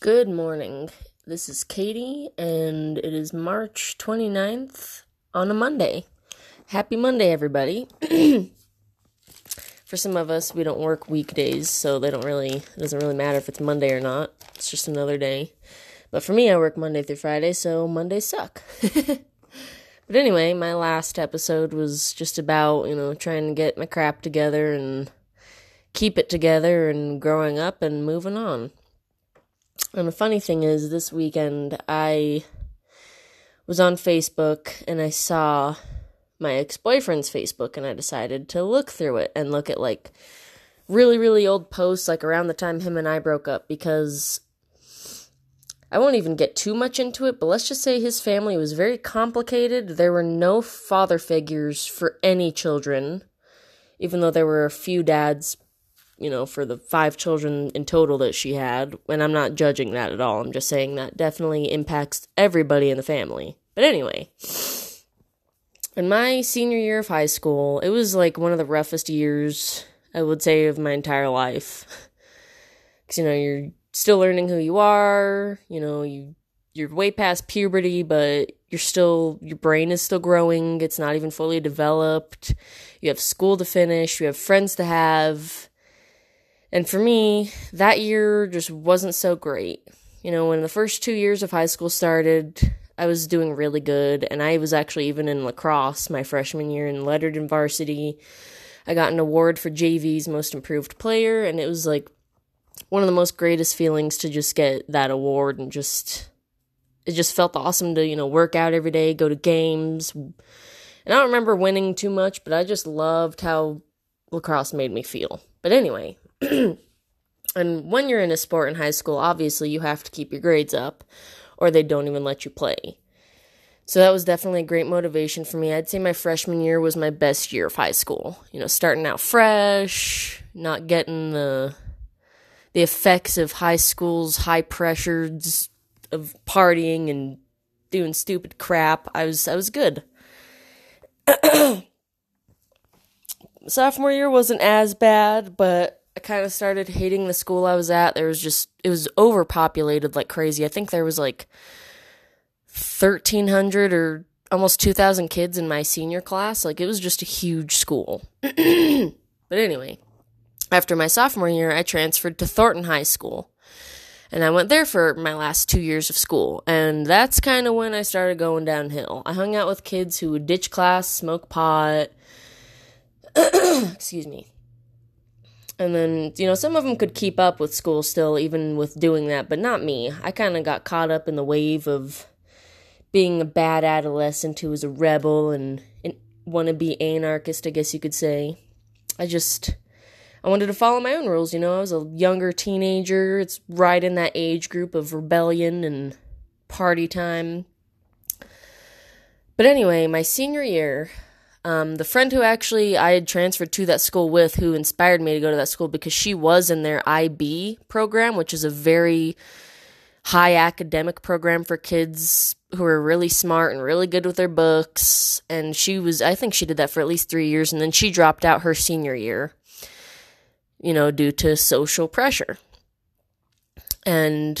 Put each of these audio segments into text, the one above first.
Good morning. This is Katie, and it is March 29th on a Monday. Happy Monday, everybody. For some of us, we don't work weekdays, so they don't really, it doesn't really matter if it's Monday or not. It's just another day. But for me, I work Monday through Friday, so Mondays suck. but anyway, my last episode was just about, you know, trying to get my crap together and keep it together and growing up and moving on. And the funny thing is, this weekend I was on Facebook and I saw my ex boyfriend's Facebook and I decided to look through it and look at like really, really old posts, like around the time him and I broke up, because I won't even get too much into it, but let's just say his family was very complicated. There were no father figures for any children, even though there were a few dads you know, for the five children in total that she had. And I'm not judging that at all. I'm just saying that definitely impacts everybody in the family. But anyway, in my senior year of high school, it was like one of the roughest years, I would say, of my entire life. Because, you know, you're still learning who you are, you know, you. You're way past puberty, but you're still, your brain is still growing. It's not even fully developed. You have school to finish. You have friends to have and for me, that year just wasn't so great. You know, when the first two years of high school started, I was doing really good, and I was actually even in lacrosse my freshman year in lettered in varsity. I got an award for JV's most improved player, and it was like one of the most greatest feelings to just get that award and just it just felt awesome to, you know, work out every day, go to games. And I don't remember winning too much, but I just loved how lacrosse made me feel. But anyway, and when you're in a sport in high school, obviously you have to keep your grades up or they don't even let you play. So that was definitely a great motivation for me. I'd say my freshman year was my best year of high school. You know, starting out fresh, not getting the the effects of high school's high pressures of partying and doing stupid crap. I was I was good. Sophomore year wasn't as bad, but I kind of started hating the school I was at. There was just it was overpopulated like crazy. I think there was like 1300 or almost 2000 kids in my senior class. Like it was just a huge school. but anyway, after my sophomore year, I transferred to Thornton High School. And I went there for my last two years of school. And that's kind of when I started going downhill. I hung out with kids who would ditch class, smoke pot. Excuse me and then, you know, some of them could keep up with school still, even with doing that, but not me. I kind of got caught up in the wave of being a bad adolescent who was a rebel and, and wannabe anarchist, I guess you could say. I just, I wanted to follow my own rules, you know. I was a younger teenager. It's right in that age group of rebellion and party time. But anyway, my senior year, um, the friend who actually I had transferred to that school with, who inspired me to go to that school because she was in their IB program, which is a very high academic program for kids who are really smart and really good with their books. And she was, I think she did that for at least three years, and then she dropped out her senior year, you know, due to social pressure. And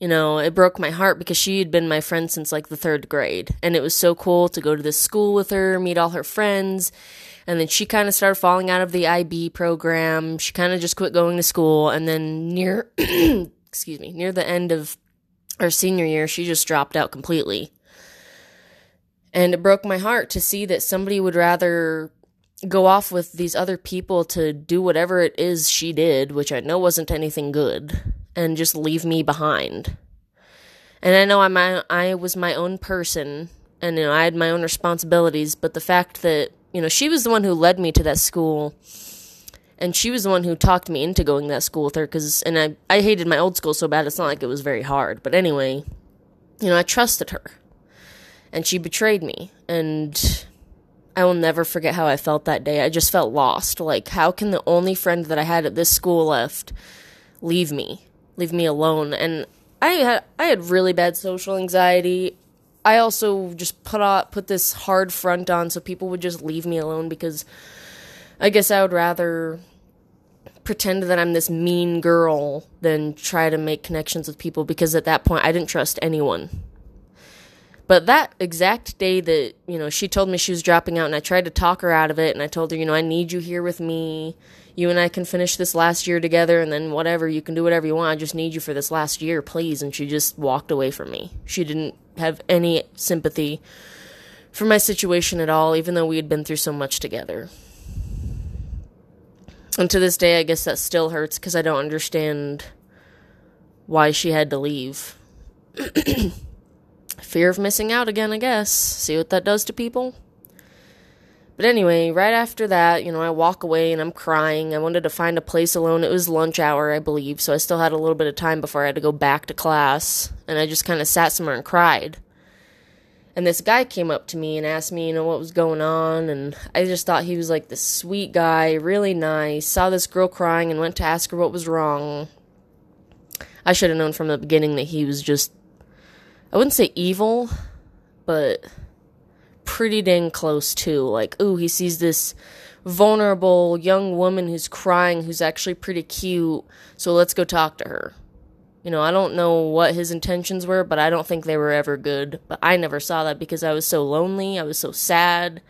you know, it broke my heart because she had been my friend since like the third grade. And it was so cool to go to this school with her, meet all her friends. And then she kind of started falling out of the IB program. She kind of just quit going to school. And then near, excuse me, near the end of our senior year, she just dropped out completely. And it broke my heart to see that somebody would rather go off with these other people to do whatever it is she did, which I know wasn't anything good and just leave me behind. And I know I'm I was my own person and you know I had my own responsibilities, but the fact that you know she was the one who led me to that school and she was the one who talked me into going to that school with her cuz and I I hated my old school so bad it's not like it was very hard, but anyway, you know, I trusted her. And she betrayed me and I will never forget how I felt that day. I just felt lost. Like, how can the only friend that I had at this school left leave me? Leave me alone. And I had I had really bad social anxiety. I also just put out put this hard front on so people would just leave me alone because I guess I would rather pretend that I'm this mean girl than try to make connections with people because at that point I didn't trust anyone. But that exact day that, you know, she told me she was dropping out and I tried to talk her out of it and I told her, you know, I need you here with me. You and I can finish this last year together and then whatever, you can do whatever you want. I just need you for this last year, please. And she just walked away from me. She didn't have any sympathy for my situation at all, even though we had been through so much together. And to this day, I guess that still hurts because I don't understand why she had to leave. Fear of missing out again, I guess. See what that does to people? But anyway, right after that, you know, I walk away and I'm crying. I wanted to find a place alone. It was lunch hour, I believe, so I still had a little bit of time before I had to go back to class. And I just kind of sat somewhere and cried. And this guy came up to me and asked me, you know, what was going on. And I just thought he was like this sweet guy, really nice. Saw this girl crying and went to ask her what was wrong. I should have known from the beginning that he was just I wouldn't say evil, but pretty dang close to. Like, ooh, he sees this vulnerable young woman who's crying, who's actually pretty cute, so let's go talk to her. You know, I don't know what his intentions were, but I don't think they were ever good. But I never saw that because I was so lonely, I was so sad.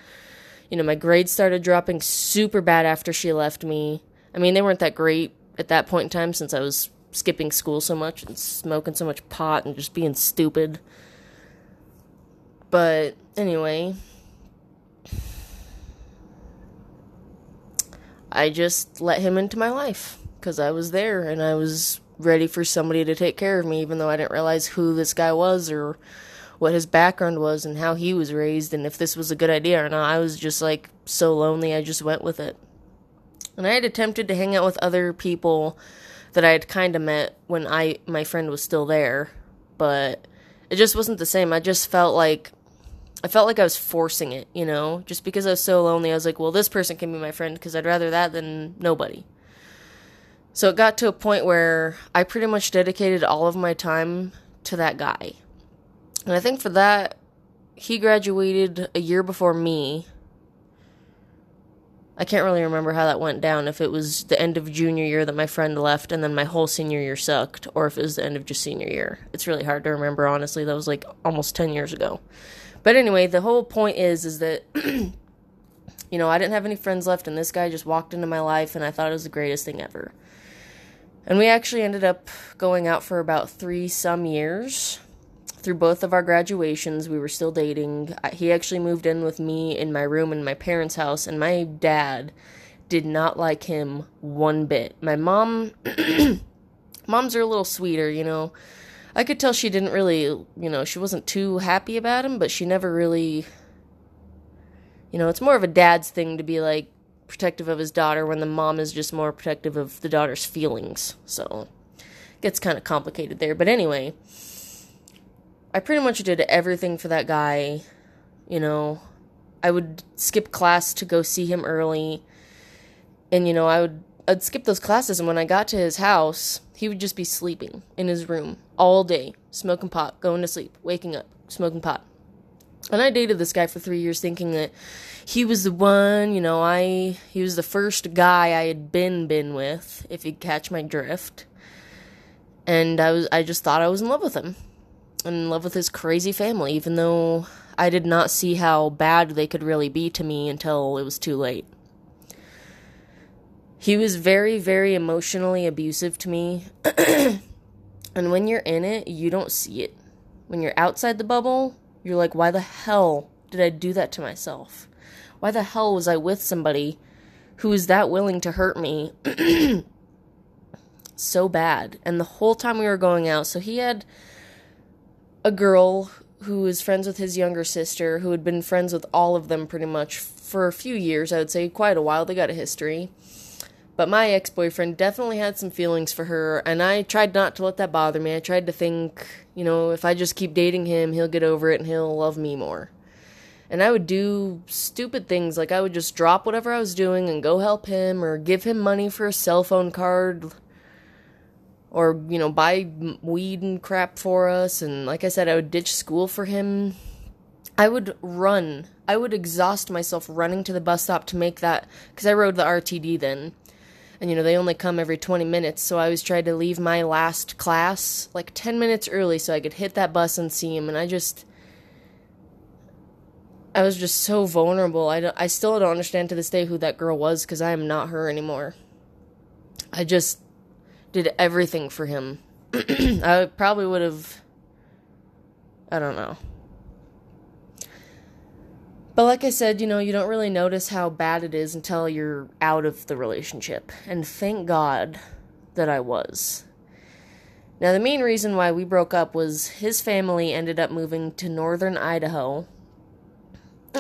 You know, my grades started dropping super bad after she left me. I mean, they weren't that great at that point in time since I was skipping school so much and smoking so much pot and just being stupid. But anyway, I just let him into my life because I was there and I was ready for somebody to take care of me, even though I didn't realize who this guy was or what his background was and how he was raised and if this was a good idea or not. I was just like so lonely, I just went with it. And I had attempted to hang out with other people that I had kind of met when I my friend was still there, but it just wasn't the same. I just felt like I felt like I was forcing it, you know, just because I was so lonely. I was like, well, this person can be my friend because I'd rather that than nobody. So it got to a point where I pretty much dedicated all of my time to that guy. And I think for that, he graduated a year before me, I can't really remember how that went down. If it was the end of junior year that my friend left and then my whole senior year sucked, or if it was the end of just senior year. It's really hard to remember, honestly. That was like almost 10 years ago. But anyway, the whole point is, is that, you know, I didn't have any friends left and this guy just walked into my life and I thought it was the greatest thing ever. And we actually ended up going out for about three some years through both of our graduations, we were still dating. He actually moved in with me in my room in my parents' house, and my dad did not like him one bit. My mom, moms are a little sweeter, you know. I could tell she didn't really, you know, she wasn't too happy about him, but she never really, you know, it's more of a dad's thing to be like protective of his daughter when the mom is just more protective of the daughter's feelings. So, gets kind of complicated there. But anyway, I pretty much did everything for that guy. You know, I would skip class to go see him early. And you know, I would I'd skip those classes and when I got to his house, he would just be sleeping in his room all day, smoking pot, going to sleep, waking up, smoking pot. And I dated this guy for 3 years thinking that he was the one, you know, I he was the first guy I had been been with, if you catch my drift. And I was I just thought I was in love with him in love with his crazy family, even though I did not see how bad they could really be to me until it was too late. He was very, very emotionally abusive to me. and when you're in it, you don't see it. When you're outside the bubble, you're like, why the hell did I do that to myself? Why the hell was I with somebody who was that willing to hurt me so bad? And the whole time we were going out, so he had a girl who was friends with his younger sister, who had been friends with all of them pretty much for a few years, I would say quite a while. They got a history. But my ex boyfriend definitely had some feelings for her, and I tried not to let that bother me. I tried to think, you know, if I just keep dating him, he'll get over it and he'll love me more. And I would do stupid things, like I would just drop whatever I was doing and go help him, or give him money for a cell phone card, or you know buy weed and crap for us and like i said i would ditch school for him i would run i would exhaust myself running to the bus stop to make that because i rode the rtd then And you know, they only come every 20 minutes, so I always tried to leave my last class like 10 minutes early so I could hit that bus and see him. And I just I was just so vulnerable. I, don't, I still don't understand to this day who that girl was because I am not her anymore. I just did everything for him. I probably would have. I don't know. But like I said, you know, you don't really notice how bad it is until you're out of the relationship. And thank God that I was. Now, the main reason why we broke up was his family ended up moving to northern Idaho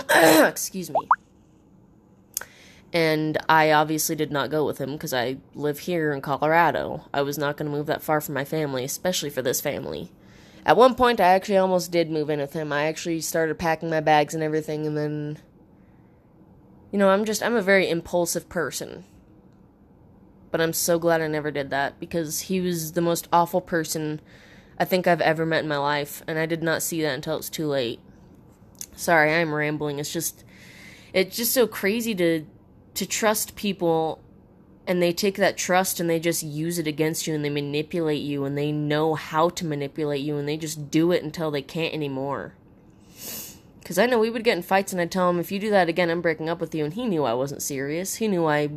Excuse me. And I obviously did not go with him because I live here in Colorado. I was not going to move that far from my family, especially for this family. At one point, I actually almost did move in with him. I actually started packing my bags and everything, and then. You know, I'm just. I'm a very impulsive person. But I'm so glad I never did that because he was the most awful person I think I've ever met in my life, and I did not see that until it's too late. Sorry, I'm rambling. It's just it's just so crazy to to trust people and they take that trust and they just use it against you and they manipulate you and they know how to manipulate you and they just do it until they can't anymore. Cuz I know we would get in fights and I'd tell him if you do that again I'm breaking up with you and he knew I wasn't serious. He knew I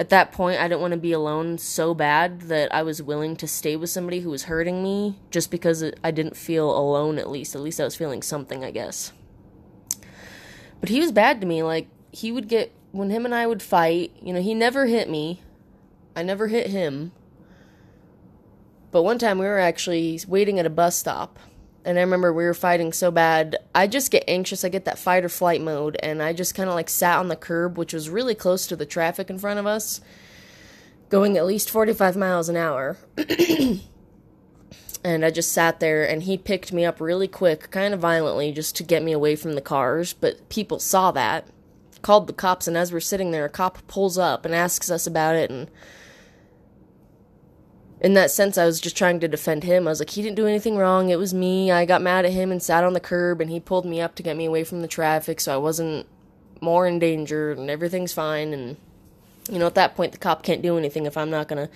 at that point, I didn't want to be alone so bad that I was willing to stay with somebody who was hurting me just because I didn't feel alone, at least. At least I was feeling something, I guess. But he was bad to me. Like, he would get, when him and I would fight, you know, he never hit me. I never hit him. But one time we were actually waiting at a bus stop and I remember we were fighting so bad. I just get anxious. I get that fight or flight mode, and I just kind of like sat on the curb, which was really close to the traffic in front of us, going at least 45 miles an hour. and I just sat there, and he picked me up really quick, kind of violently, just to get me away from the cars. But people saw that, called the cops, and as we're sitting there, a cop pulls up and asks us about it, and in that sense, I was just trying to defend him. I was like, he didn't do anything wrong. It was me. I got mad at him and sat on the curb, and he pulled me up to get me away from the traffic so I wasn't more in danger, and everything's fine. And, you know, at that point, the cop can't do anything if I'm not going to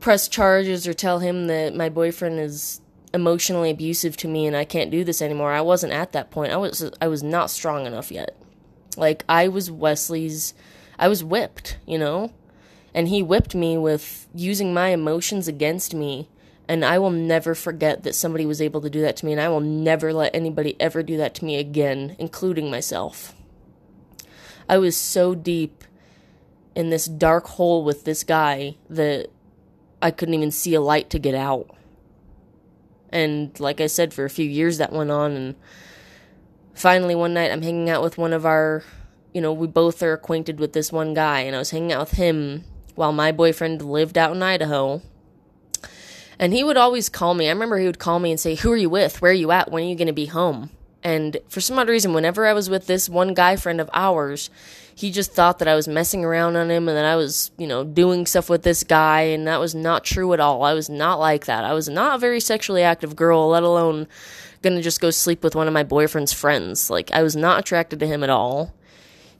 press charges or tell him that my boyfriend is emotionally abusive to me and I can't do this anymore. I wasn't at that point. I was I was not strong enough yet. Like I was Wesley's I was whipped, you know? and he whipped me with using my emotions against me. And I will never forget that somebody was able to do that to me, and I will never let anybody ever do that to me again, including myself. I was so deep in this dark hole with this guy that I couldn't even see a light to get out. And like I said, for a few years that went on, and finally one night I'm hanging out with one of our, you know, we both are acquainted with this one guy, and I was hanging out with him while my boyfriend lived out in Idaho. And he would always call me. I remember he would call me and say, Who are you with? Where are you at? When are you going to be home? And for some odd reason, whenever I was with this one guy friend of ours, he just thought that I was messing around on him and that I was, you know, doing stuff with this guy. And that was not true at all. I was not like that. I was not a very sexually active girl, let alone gonna just go sleep with one of my boyfriend's friends. Like, I was not attracted to him at all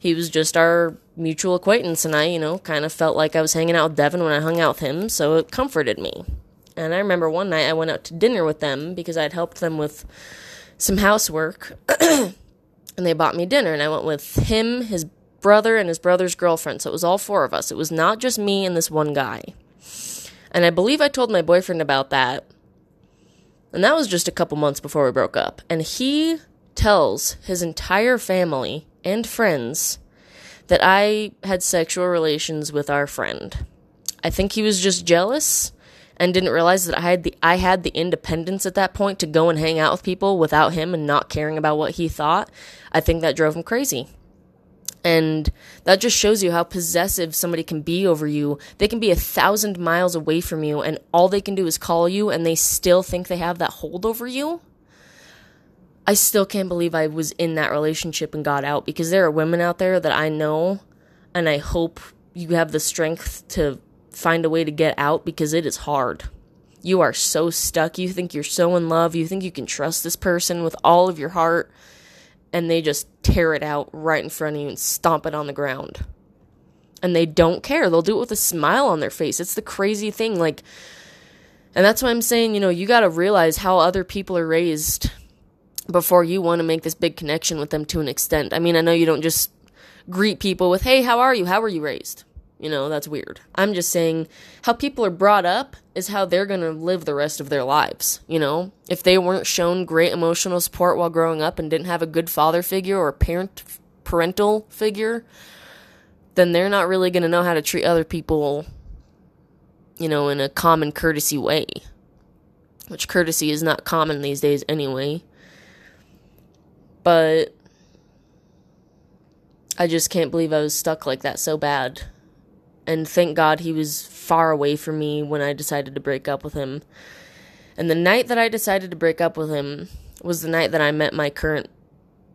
he was just our mutual acquaintance, and I, you know, kind of felt like I was hanging out with Devin when I hung out with him, so it comforted me. And I remember one night I went out to dinner with them because I'd helped them with some housework, and they bought me dinner, and I went with him, his brother, and his brother's girlfriend, so it was all four of us. It was not just me and this one guy. And I believe I told my boyfriend about that. And that was just a couple months before we broke up. And he tells his entire family and friends that I had sexual relations with our friend. I think he was just jealous and didn't realize that I had the I had the independence at that point to go and hang out with people without him and not caring about what he thought. I think that drove him crazy. And that just shows you how possessive somebody can be over you. They can be a thousand miles away from you, and all they can do is call you, and they still think they have that hold over you. I still can't believe I was in that relationship and got out because there are women out there that I know and I hope you have the strength to find a way to get out because it is hard. You are so stuck. You think you're so in love. You think you can trust this person with all of your heart and they just tear it out right in front of you and stomp it on the ground. and they don't care. They'll do it with a smile on their face. It's the crazy thing. Like, and that's why I'm saying, you know, you got to realize how other people are raised before you want to make this big connection with them to an extent. I mean, I know you don't just greet people with, hey, how are you? How were you raised? You know, that's weird. I'm just saying how people are brought up is how they're going to live the rest of their lives. You know, if they weren't shown great emotional support while growing up and didn't have a good father figure or parent parental figure, then they're not really going to know how to treat other people, you know, in a common courtesy way. Which courtesy is not common these days anyway. But I just can't believe I was stuck like that so bad. And thank God he was far away from me when I decided to break up with him. And the night that I decided to break up with him was the night that I met my current,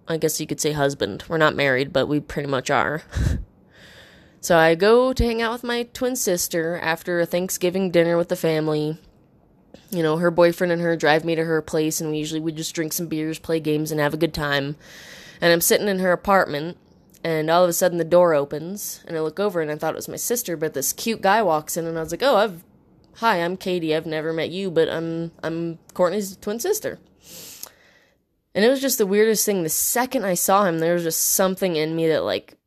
I guess you could say, husband. We're not married, but we pretty much are. so I go to hang out with my twin sister after a Thanksgiving dinner with the family. You know, her boyfriend and her drive me to her place, and we usually would just drink some beers, play games, and have a good time. And I'm sitting in her apartment, and all of a sudden the door opens and I look over and I thought it was my sister, but this cute guy walks in and I was like, "Oh, I've hi, I'm Katie. I've never met you, but I'm I'm Courtney's twin sister." And it was just the weirdest thing. The second I saw him, there was just something in me that like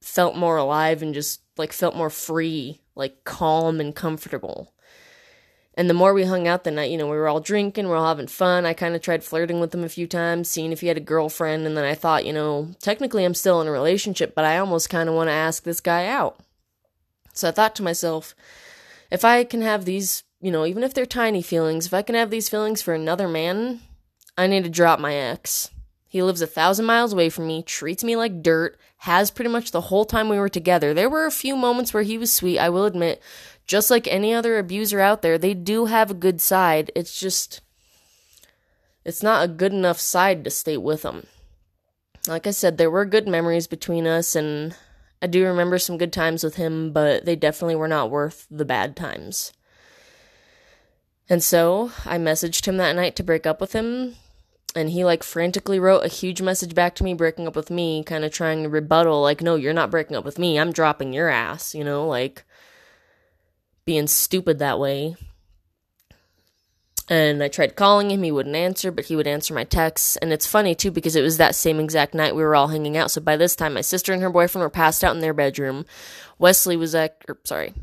felt more alive and just like felt more free, like calm and comfortable. And the more we hung out the night, you know, we were all drinking, we are all having fun. I kind of tried flirting with him a few times, seeing if he had a girlfriend. And then I thought, you know, technically I'm still in a relationship, but I almost kind of want to ask this guy out. So I thought to myself, if I can have these, you know, even if they're tiny feelings, if I can have these feelings for another man, I need to drop my ex. He lives a thousand miles away from me, treats me like dirt, has pretty much the whole time we were together. There were a few moments where he was sweet, I will admit, just like any other abuser out there, they do have a good side. It's just, it's not a good enough side to stay with them. Like I said, there were good memories between us, and I do remember some good times with him, but they definitely were not worth the bad times. And so I messaged him that night to break up with him, and he like frantically wrote a huge message back to me breaking up with me, kind of trying to rebuttal, like, no, you're not breaking up with me, I'm dropping your ass, you know, like being stupid that way. And I tried calling him, he wouldn't answer, but he would answer my texts. And it's funny too because it was that same exact night we were all hanging out. So by this time, my sister and her boyfriend were passed out in their bedroom. Wesley was at, or sorry,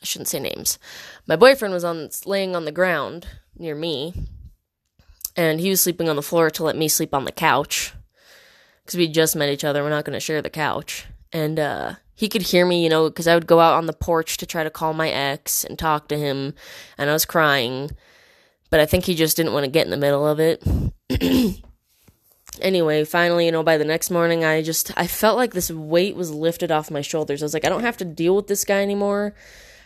I shouldn't say names. My boyfriend was on laying on the ground near me, and he was sleeping on the floor to let me sleep on the couch because we just met each other. We're not going to share the couch, and uh, he could hear me, you know, because I would go out on the porch to try to call my ex and talk to him, and I was crying. But I think he just didn't want to get in the middle of it. anyway, finally, you know, by the next morning, I just, I felt like this weight was lifted off my shoulders. I was like, I don't have to deal with this guy anymore.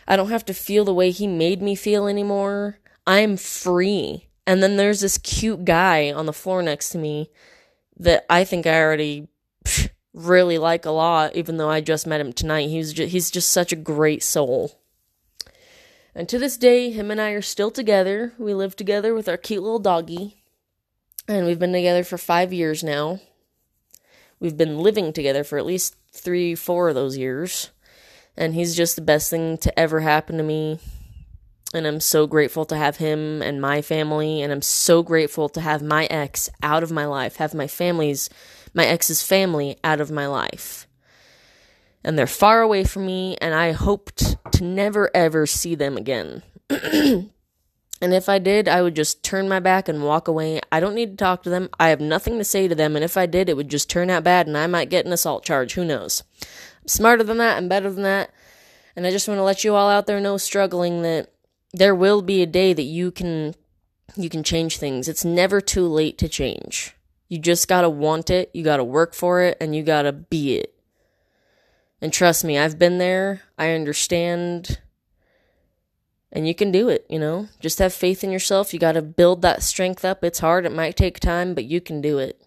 I don't have to feel the way he made me feel anymore. I'm free. And then there's this cute guy on the floor next to me that I think I already really like a lot, even though I just met him tonight. He's just, he's just such a great soul. And to this day, him and I are still together. We live together with our cute little doggy. And we've been together for five years now. We've been living together for at least three, four of those years. And he's just the best thing to ever happen to me. And I'm so grateful to have him and my family. And I'm so grateful to have my ex out of my life, have my family's my ex's family out of my life. And they're far away from me, and I hoped to never ever see them again. and if I did, I would just turn my back and walk away. I don't need to talk to them. I have nothing to say to them, and if I did, it would just turn out bad, and I might get an assault charge. Who knows? I'm smarter than that, I'm better than that. And I just want to let you all out there know struggling that there will be a day that you can you can change things. It's never too late to change. You just gotta want it, you gotta work for it, and you gotta be it. And trust me, I've been there, I understand, and you can do it, you know? Just have faith in yourself. You gotta build that strength up. It's hard, it might take time, but you can do it.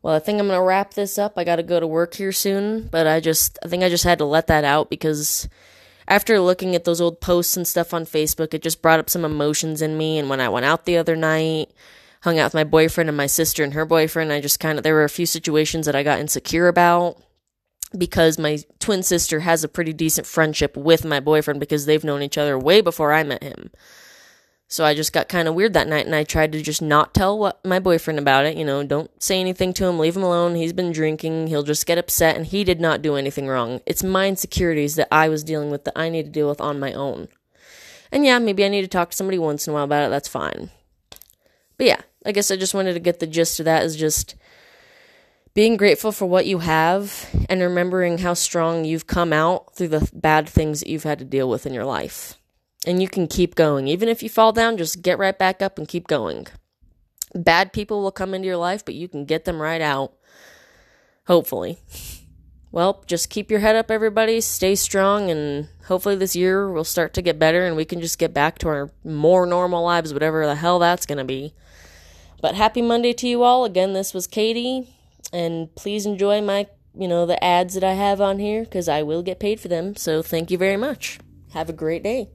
Well, I think I'm gonna wrap this up. I gotta go to work here soon, but I just, I think I just had to let that out because after looking at those old posts and stuff on Facebook, it just brought up some emotions in me. And when I went out the other night, hung out with my boyfriend and my sister and her boyfriend. I just kind of, there were a few situations that I got insecure about. because my twin sister has a pretty decent friendship with my boyfriend because they've known each other way before I met him. So I just got kind of weird that night and I tried to just not tell what my boyfriend about it, you know, don't say anything to him, leave him alone. He's been drinking, he'll just get upset and he did not do anything wrong. It's my insecurities that I was dealing with that I need to deal with on my own. And yeah, maybe I need to talk to somebody once in a while about it, that's fine. But yeah, I guess I just wanted to get the gist of that is just being grateful for what you have and remembering how strong you've come out through the bad things that you've had to deal with in your life. And you can keep going. Even if you fall down, just get right back up and keep going. Bad people will come into your life, but you can get them right out. Hopefully. Well, just keep your head up, everybody. Stay strong, and hopefully this year will start to get better and we can just get back to our more normal lives, whatever the hell that's going to be. But happy Monday to you all. Again, this was Katie and please enjoy my you know the ads that I have on here because I will get paid for them. So thank you very much. Have a great day.